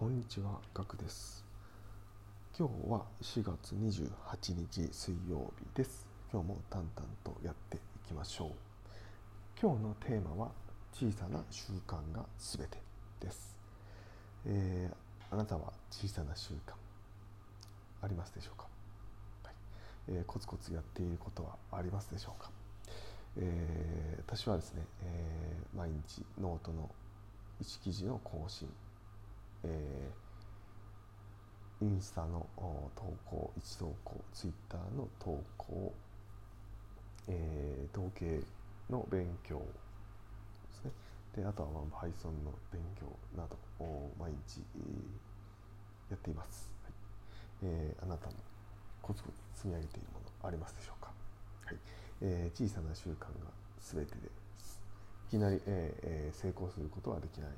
こんにちは、ガクです。今日は4月28日水曜日です。今日も淡々とやっていきましょう。今日のテーマは小さな習慣がすべてです、えーあなたは小さな習慣ありますでしょうか、はいえーコツコツやっていることはありますでしょうか、えー私はですね、えー毎日ノートの1記事の更新えーインスタの投稿1投稿ツイッターの投稿、えー統計の勉強ですね。であとはまあ Python の勉強などを毎日、えーやっています、はい。えーあなたもコツコツ積み上げているものありますでしょうか、はい。えー小さな習慣が全てです。いきなり、えーえー成功することはできない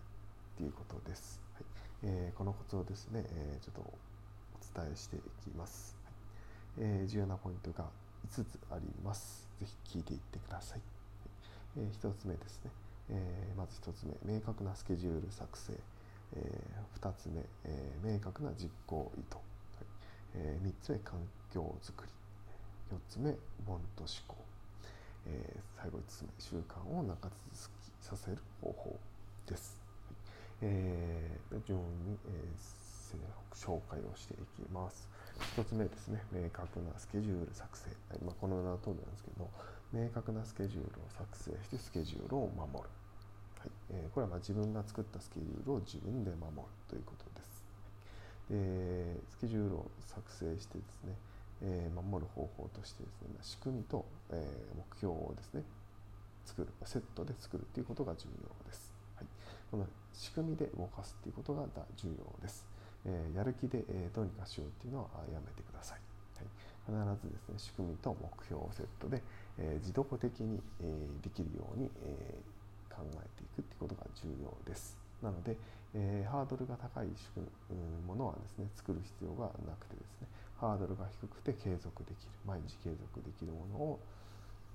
ということです、はい。えーこのコツをですね、えーちょっとお伝えしていきます、はい。えー重要なポイントが5つあります。ぜひ聞いていってください、はいえ1つ目ですね、えまず1つ目明確なスケジュール作成、え2つ目、え明確な実行意図、はい。え3つ目環境づくり。4つ目ボンと思考、え最後5つ目習慣を長続きさせる方法です、はい。えー順に、えー紹介をしていきます1つ目ですね明確なスケジュール作成、まあ、この名の通りなんですけど明確なスケジュールを作成してスケジュールを守るはいえーこれはま自分が作ったスケジュールを自分で守るということです。でスケジュールを作成してですね、えー守る方法としてですねま仕組みと、え目標をですね作るセットで作るということが重要。この仕組みで動かすということが重要です。えーやる気で、えどうにかしようっていうのはやめてください。はい、必ずですね仕組みと目標をセットで、え自動的に、えできるように、え考えていくっていうことが重要です。なので、えーハードルが高いものはですね作る必要がなくてですねハードルが低くて継続できる毎日継続できるものを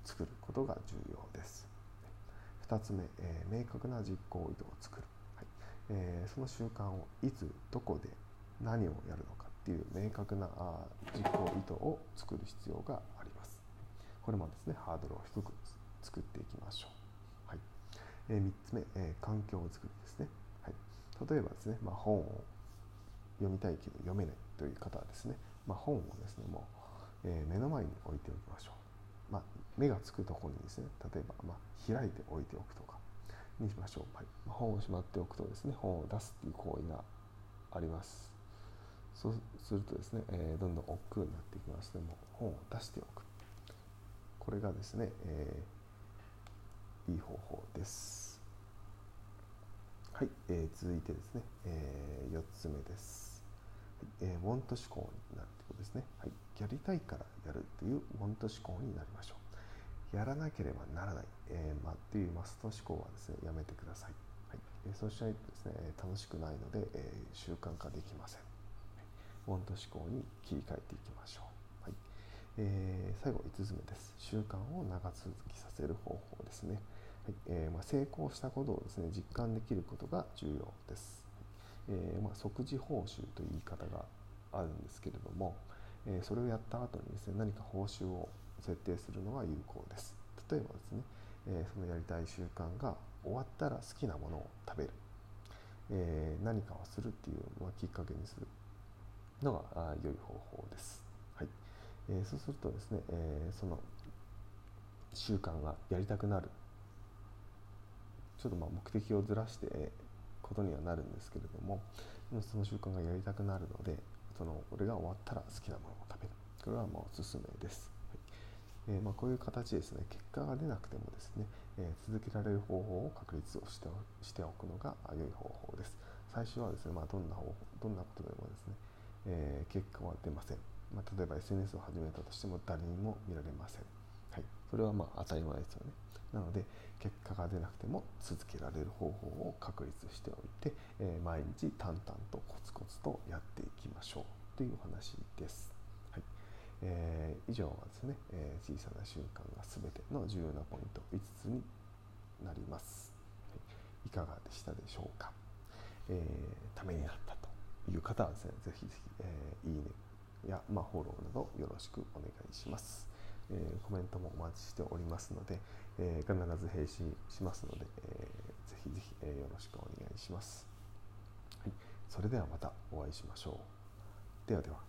作ることが重要です。2つ目、えー明確な実行意図を作る、はい。えーその習慣をいつどこで何をやるのかっていう明確なあ実行意図を作る必要があります。これもですねハードルを低く作っていきましょう。はい。えー3つ目、えー環境づくりですね、はい、例えばですね、まあ、本を読みたいけど読めないという方はですね、まあ、本をですねもう、えー目の前に置いておきましょう、まあ、目がつくところにですね例えば、まあ、開いて置いておくとかにしましょう、はい。本をしまっておくとですね本を出すっていう行為があります。そうするとですね、えーどんどん億劫になっていきますのでも本を出しておく。これがですね、えーいい方法です。はい、えー続いてですね、え4つ目です。はい。えー、ウォント思考になるということですね。はい、やりたいからやるというウォント思考になりましょう。やらなければならない、えーま、というマスト思考はですね、やめてください。はい。えーそうしないとですね、楽しくないので、えー習慣化できません。ウォント思考に切り替えていきましょう。はい。えー最後5つ目です。習慣を長続きさせる方法ですね、はい。えーまあ、成功したことをですね実感できることが重要です、えーまあ、即時報酬という言い方があるんですけれども、えそれをやった後にですね何か報酬を設定するのは有効です。例えばですね、えそのやりたい習慣が終わったら好きなものを食べる、え何かをするっていうのをきっかけにするのが良い方法です。はい。えそうするとですね、えその習慣がやりたくなる。ちょっとまあ目的をずらしてことにはなるんですけれどもその習慣がやりたくなるのでその俺が終わったら好きなものを食べる。これはまあおすすめです。はい。えーまあ、こういう形ですね。結果が出なくてもですね、えー続けられる方法を確立をしておしておくのが良い方法です。最初はですね、まあ、どんな方法どんなことでもですねえー結果は出ません、まあ、例えば SNS を始めたとしても誰にも見られません、それはまあ当たり前ですよね。なので結果が出なくても続けられる方法を確立しておいて、えー毎日淡々とコツコツとやっていきましょうというお話です、はい。えー以上はですね、えー小さな習慣が全ての重要なポイント5つになります、はい。いかがでしたでしょうか、えーためになったという方はですねぜひぜひ、えー、いいねや、まあ、フォローなどよろしくお願いします、えー、コメントもお待ちしておりますので、えー、必ず返信しますので、えー、ぜひぜひ、えー、よろしくお願いします、はい、それではまたお会いしましょう。ではでは。